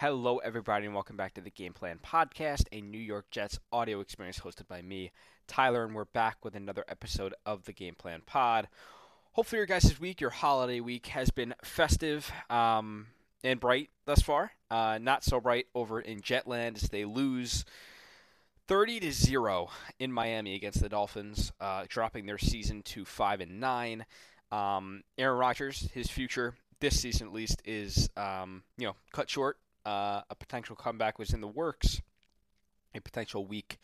Hello, everybody, and welcome back to the Game Plan Podcast, a New York Jets audio experience hosted by me, Tyler, and we're back with another episode of the Game Plan Pod. Hopefully, your guys' week, your holiday week, has been festive um, and bright thus far. Uh, not so bright over in Jetland as they lose 30 to 0 in Miami against the Dolphins, uh, dropping their season to 5 and 9. Um, Aaron Rodgers, his future this season at least, is um, you know cut short. Uh, a potential comeback was in the works. A potential week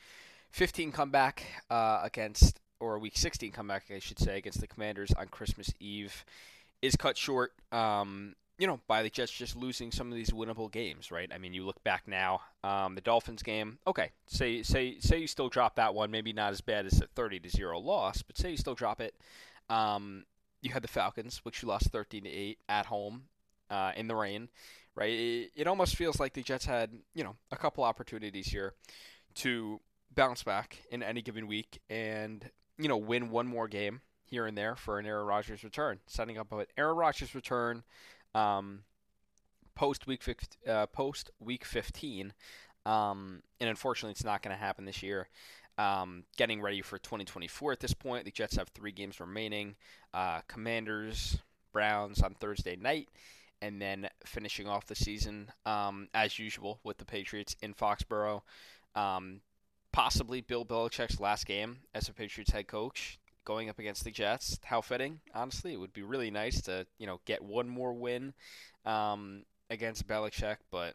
15 comeback uh, against, or week 16 comeback, I should say, against the Commanders on Christmas Eve is cut short. Um, you know, by the Jets just losing some of these winnable games, right? I mean, you look back now, um, the Dolphins game. Okay, say say say you still drop that one, maybe not as bad as a 30 to zero loss, but say you still drop it. Um, you had the Falcons, which you lost 13 to 8 at home uh, in the rain, right? It, it, almost feels like the Jets had, you know, a couple opportunities here to bounce back in any given week and, you know, win one more game here and there for an Aaron Rodgers return, setting up an Aaron Rodgers return um, post week uh, post week 15. Um, and unfortunately, it's not going to happen this year. Um, getting ready for 2024 at this point. The Jets have three games remaining uh, Commanders, Browns on Thursday night, and then finishing off the season um, as usual with the Patriots in Foxborough. Um, possibly Bill Belichick's last game as a Patriots head coach going up against the Jets. How fitting, honestly. It would be really nice to, you know, get one more win um, against Belichick, but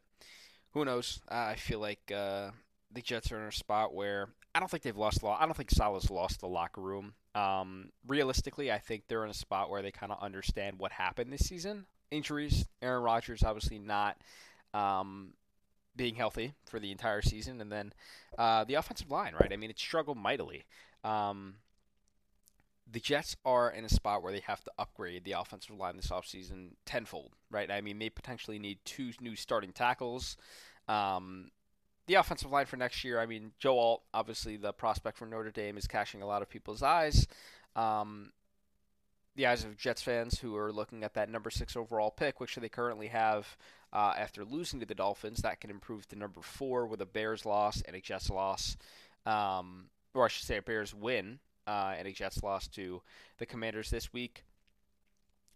who knows? I feel like uh, the Jets are in a spot where I don't think they've lost. I don't think Saleh's lost the locker room. Um, realistically, I think they're in a spot where they kind of understand what happened this season. Injuries. Aaron Rodgers obviously not um, being healthy for the entire season, and then uh, the offensive line. Right. I mean, it struggled mightily. Um, the Jets are in a spot where they have to upgrade the offensive line this offseason tenfold, right? I mean, they potentially need two new starting tackles. Um, the offensive line for next year, I mean, Joe Alt, obviously the prospect from Notre Dame, is catching a lot of people's eyes. Um, the eyes of Jets fans who are looking at that number six overall pick, which they currently have uh, after losing to the Dolphins. That can improve to number four with a Bears loss and a Jets loss. Um, or I should say, a Bears win uh, and a Jets loss to the Commanders this week.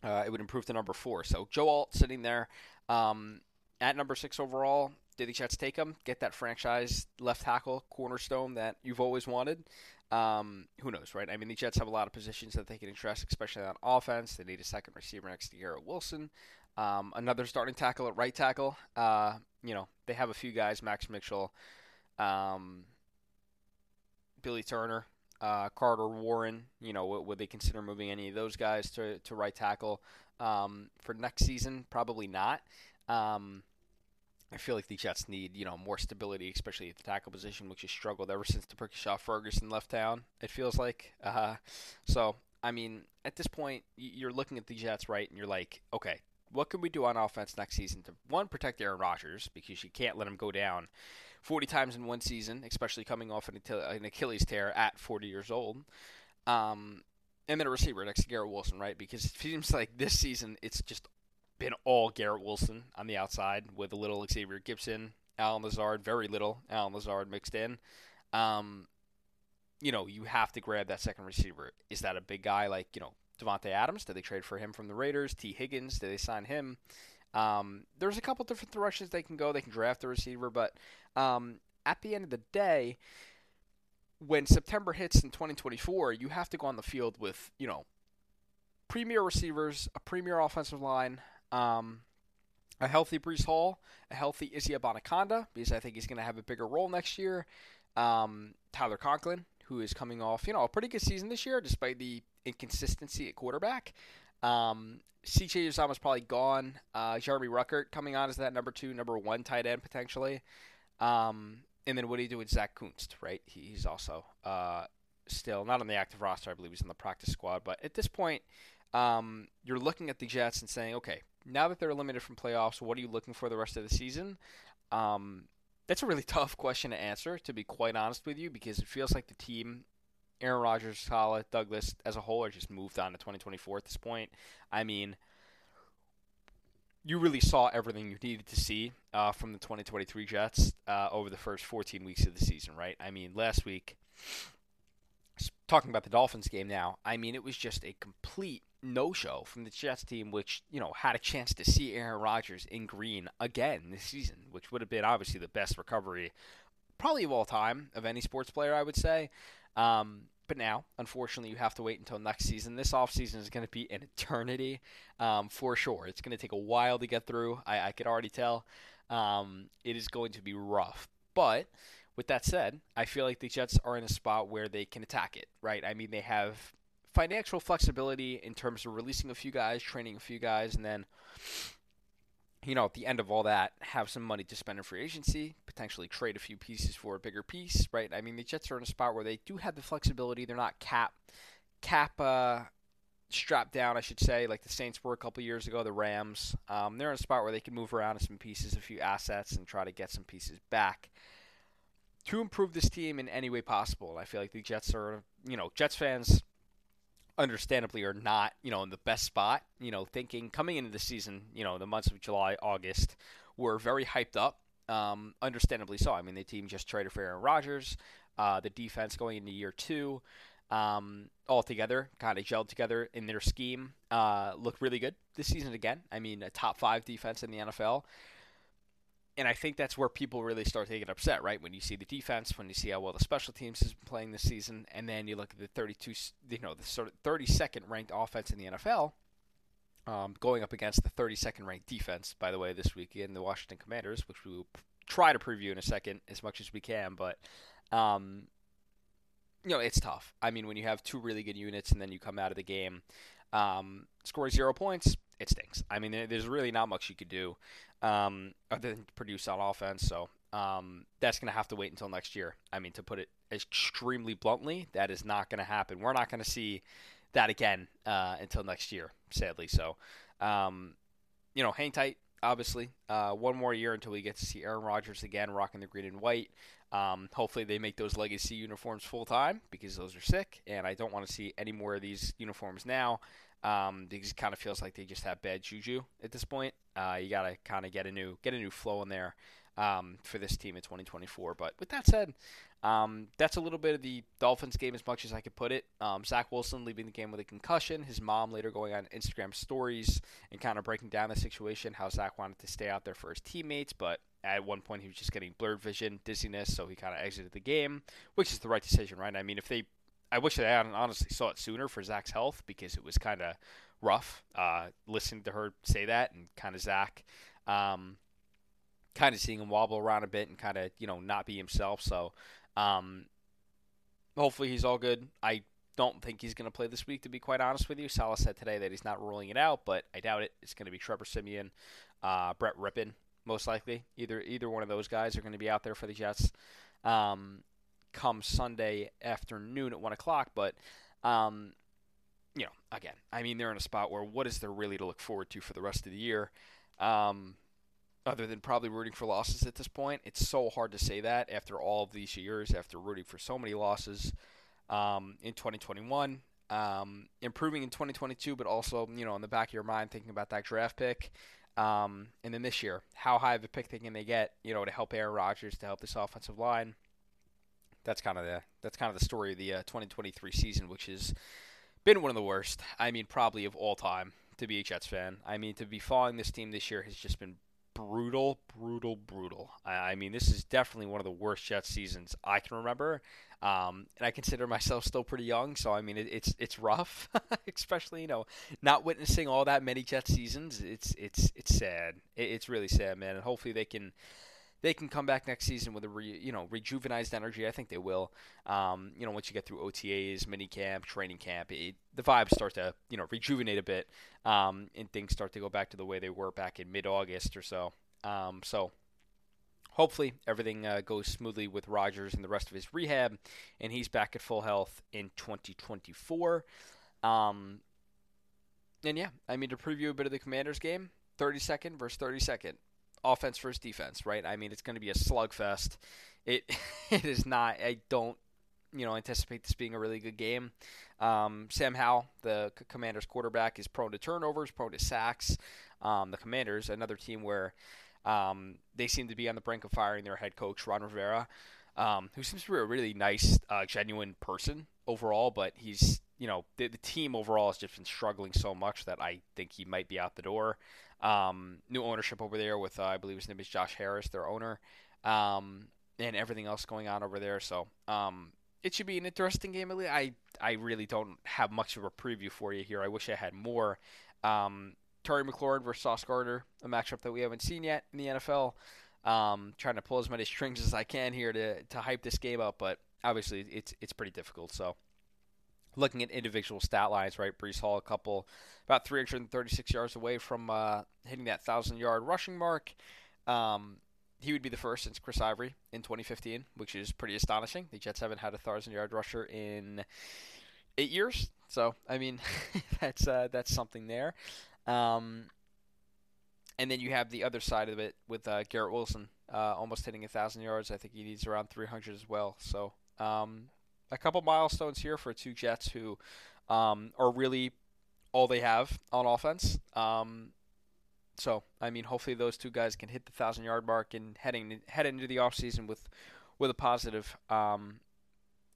Uh, it would improve to number four. So Joe Alt sitting there um, at number six overall. Did the Jets take him? Get that franchise left tackle cornerstone that you've always wanted? Um, who knows, right? I mean, the Jets have a lot of positions that they can address, especially on offense. They need a second receiver next to Garrett Wilson, um, another starting tackle at right tackle. Uh, you know, they have a few guys: Max Mitchell, um, Billy Turner, uh, Carter Warren. You know, would they consider moving any of those guys to to right tackle um, for next season? Probably not. Um, I feel like the Jets need, you know, more stability, especially at the tackle position, which has struggled ever since D'Brickashaw Ferguson left town. It feels like. Uh, so, I mean, at this point, you're looking at the Jets, right, and you're like, okay, what can we do on offense next season to one protect Aaron Rodgers because you can't let him go down 40 times in one season, especially coming off an, Achilles tear at 40 years old. Um, and then a receiver next to Garrett Wilson, right? Because it seems like this season it's just been all Garrett Wilson on the outside with a little Xavier Gipson, Allen Lazard, very little Allen Lazard mixed in. Um, you know, you have to grab that second receiver. Is that a big guy like, you know, Davante Adams? Did they trade for him from the Raiders? Tee Higgins? Did they sign him? Um, there's a couple different directions they can go. They can draft a receiver, but um, at the end of the day, when September hits in 2024, you have to go on the field with, you know, premier receivers, a premier offensive line, um, a healthy Breece Hall, a healthy Izzy Abanikanda, because I think he's going to have a bigger role next year. Um, Tyler Conklin, who is coming off, you know, a pretty good season this year, despite the inconsistency at quarterback. Um, CJ Uzomah's probably gone. Uh, Jeremy Ruckert coming on as that number two, number one tight end potentially. Um, and then what do you do with Zack Kuntz, right? He's also uh, still not on the active roster. I believe he's in the practice squad. But at this point, um, you're looking at the Jets and saying, okay, now that they're eliminated from playoffs, what are you looking for the rest of the season? Um, that's a really tough question to answer, to be quite honest with you, because it feels like the team, Aaron Rodgers, Saleh, Douglas, as a whole, are just moved on to 2024 at this point. I mean, you really saw everything you needed to see uh, from the 2023 Jets uh, over the first 14 weeks of the season, right? I mean, last week, talking about the Dolphins game now, I mean, it was just a complete no-show from the Jets team, which you know had a chance to see Aaron Rodgers in green again this season, which would have been obviously the best recovery, probably of all time of any sports player, I would say. Um, but now, unfortunately, you have to wait until next season. This offseason is going to be an eternity um, for sure. It's going to take a while to get through. I, I could already tell. Um, it is going to be rough. But with that said, I feel like the Jets are in a spot where they can attack it, right? I mean, they have financial flexibility in terms of releasing a few guys, training a few guys, and then you know, at the end of all that, have some money to spend in free agency, potentially trade a few pieces for a bigger piece, right? I mean, the Jets are in a spot where they do have the flexibility. They're not cap cap uh, strapped down, I should say, like the Saints were a couple years ago. The Rams, um, they're in a spot where they can move around some pieces, a few assets, and try to get some pieces back to improve this team in any way possible. I feel like the Jets are, you know, Jets fans understandably are not, you know, in the best spot. You know, thinking coming into the season, you know, the months of July, August were very hyped up. Um, understandably so. I mean, the team just traded for Aaron Rodgers. Uh, the defense going into year two, um, all together, kind of gelled together in their scheme. Uh, looked really good this season again. I mean, a top five defense in the NFL and I think that's where people really start to get upset, right? When you see the defense, when you see how well the special teams has been playing this season, and then you look at the 32, you know, the sort of 32nd ranked offense in the NFL, um, going up against the 32nd ranked defense, by the way, this week in the Washington Commanders, which we will try to preview in a second as much as we can, but. Um, you know, it's tough. I mean, when you have two really good units and then you come out of the game, um, score zero points, it stinks. I mean, there's really not much you could do um, other than produce on offense. So um, that's going to have to wait until next year. I mean, to put it extremely bluntly, that is not going to happen. We're not going to see that again uh, until next year, sadly. So, um, you know, hang tight. Obviously, uh, one more year until we get to see Aaron Rodgers again rocking the green and white. Um, hopefully, they make those legacy uniforms full time because those are sick, and I don't want to see any more of these uniforms now um, because it kind of feels like they just have bad juju at this point. Uh, you got to kind of get a new get a new flow in there um, for this team in 2024. But with that said, um, that's a little bit of the Dolphins game as much as I could put it. Um, Zach Wilson leaving the game with a concussion. His mom later going on Instagram stories and kind of breaking down the situation, how Zach wanted to stay out there for his teammates, but at one point he was just getting blurred vision, dizziness, so he kind of exited the game, which is the right decision, right? I mean, if they I wish I honestly saw it sooner for Zach's health because it was kind of rough uh, listening to her say that and kind of Zach um, kind of seeing him wobble around a bit and kind of you know not be himself. So um, hopefully he's all good. I don't think he's going to play this week, to be quite honest with you. Saleh said today that he's not ruling it out, but I doubt it. It's going to be Trevor Siemian, uh, Brett Rypien, most likely. Either either one of those guys are going to be out there for the Jets. Um, come Sunday afternoon at one o'clock. But um, you know, again, I mean, they're in a spot where what is there really to look forward to for the rest of the year? Um, other than probably rooting for losses at this point, it's so hard to say that after all of these years, after rooting for so many losses um, in 2021, um, improving in 2022, but also you know in the back of your mind thinking about that draft pick. Um, and then this year, how high of a pick can they get? You know, to help Aaron Rodgers, to help this offensive line that's kind of the that's kind of the story of the uh, 2023 season, which has been one of the worst. I mean, probably of all time to be a Jets fan. I mean, to be following this team this year has just been brutal, brutal, brutal. I, mean, this is definitely one of the worst Jets seasons I can remember. Um, and I consider myself still pretty young, so I mean, it, it's it's rough, especially you know not witnessing all that many Jets seasons. It's it's it's sad. It, it's really sad, man. And hopefully they can they can come back next season with a re, you know rejuvenized energy. I think they will. Um, you know, once you get through OTAs, mini camp, training camp, it, the vibes start to you know rejuvenate a bit, um, and things start to go back to the way they were back in mid August or so. Um, so hopefully everything uh, goes smoothly with Rodgers and the rest of his rehab, and he's back at full health in 2024. Um, and yeah, I mean to preview a bit of the Commanders game, 32nd versus 32nd offense versus defense, right? I mean, it's going to be a slugfest. It it is not. I don't you know anticipate this being a really good game. Um, Sam Howell, the Commanders quarterback, is prone to turnovers, prone to sacks. um, the Commanders, another team where um, they seem to be on the brink of firing their head coach Ron Rivera, um, who seems to be a really nice, uh, genuine person overall, but he's you know the, the, team overall has just been struggling so much that I think he might be out the door. Um, new ownership over there with uh, I believe his name is Josh Harris, their owner, um, and everything else going on over there. So um, it should be an interesting game. I I really don't have much of a preview for you here. I wish I had more. Um, Terry McLaurin versus Sauce Gardner, a matchup that we haven't seen yet in the NFL. Um, trying to pull as many strings as I can here to to hype this game up, but obviously it's it's pretty difficult. So looking at individual stat lines, right? Breece Hall, a couple about 336 yards away from uh, hitting that thousand yard rushing mark. Um, he would be the first since Chris Ivory in 2015, which is pretty astonishing. The Jets haven't had a thousand yard rusher in eight years, so I mean that's uh, that's something there. Um, and then you have the other side of it with uh, Garrett Wilson, uh, almost hitting a thousand yards. I think he needs around 300 as well. So um, a couple milestones here for two Jets who um, are really all they have on offense. Um, so I mean, hopefully those two guys can hit the thousand yard mark and heading head into the offseason with with a positive um,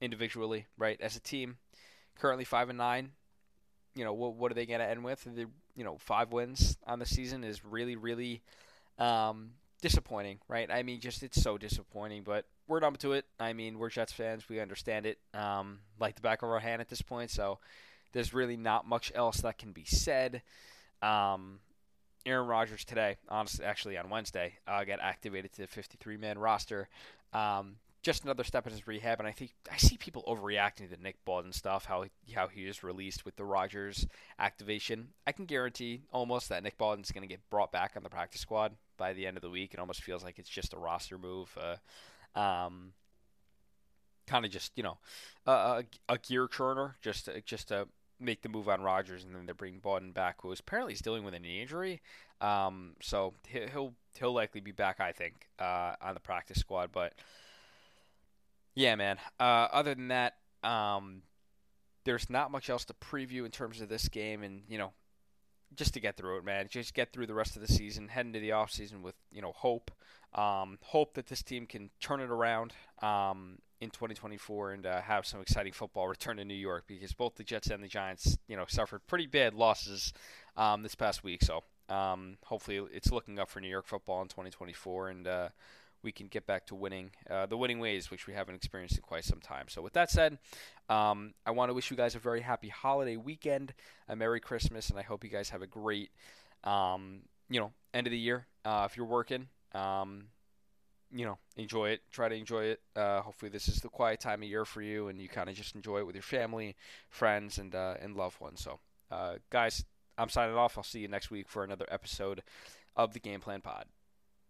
individually, right? As a team, currently five and nine. You know what? What are they going to end with? The you know five wins on the season is really really um, disappointing, right? I mean, just it's so disappointing. But we're numb to it. I mean, we're Jets fans. We understand it um, like the back of our hand at this point. So there's really not much else that can be said. Um, Aaron Rodgers today, honestly, actually on Wednesday, uh, got activated to the 53-man roster. Um, just another step in his rehab, and I think I see people overreacting to the Nick Bawden stuff, how how he is released with the Rodgers activation. I can guarantee almost that Nick Bawden's going to get brought back on the practice squad by the end of the week. It almost feels like it's just a roster move. Uh, um, kind of just you know a, a gear churner, just to, just to make the move on Rodgers, and then they bring Bawden back, who is apparently is dealing with an injury. Um, so he'll he'll likely be back, I think, uh, on the practice squad. But yeah, man. Uh, other than that, um, there's not much else to preview in terms of this game, and you know, just to get through it, man. Just get through the rest of the season, head into the off season with you know hope, um, hope that this team can turn it around. Um, in 2024 and uh, have some exciting football return to New York because both the Jets and the Giants, you know, suffered pretty bad losses um, this past week. So um, hopefully it's looking up for New York football in 2024 and uh, we can get back to winning uh, the winning ways, which we haven't experienced in quite some time. So with that said, um, I want to wish you guys a very happy holiday weekend, a Merry Christmas, and I hope you guys have a great, um, you know, end of the year. Uh, if you're working, um, you know, enjoy it. Try to enjoy it. Uh, hopefully, this is the quiet time of year for you, and you kind of just enjoy it with your family, friends, and uh, and loved ones. So, uh, guys, I'm signing off. I'll see you next week for another episode of the Game Plan Pod.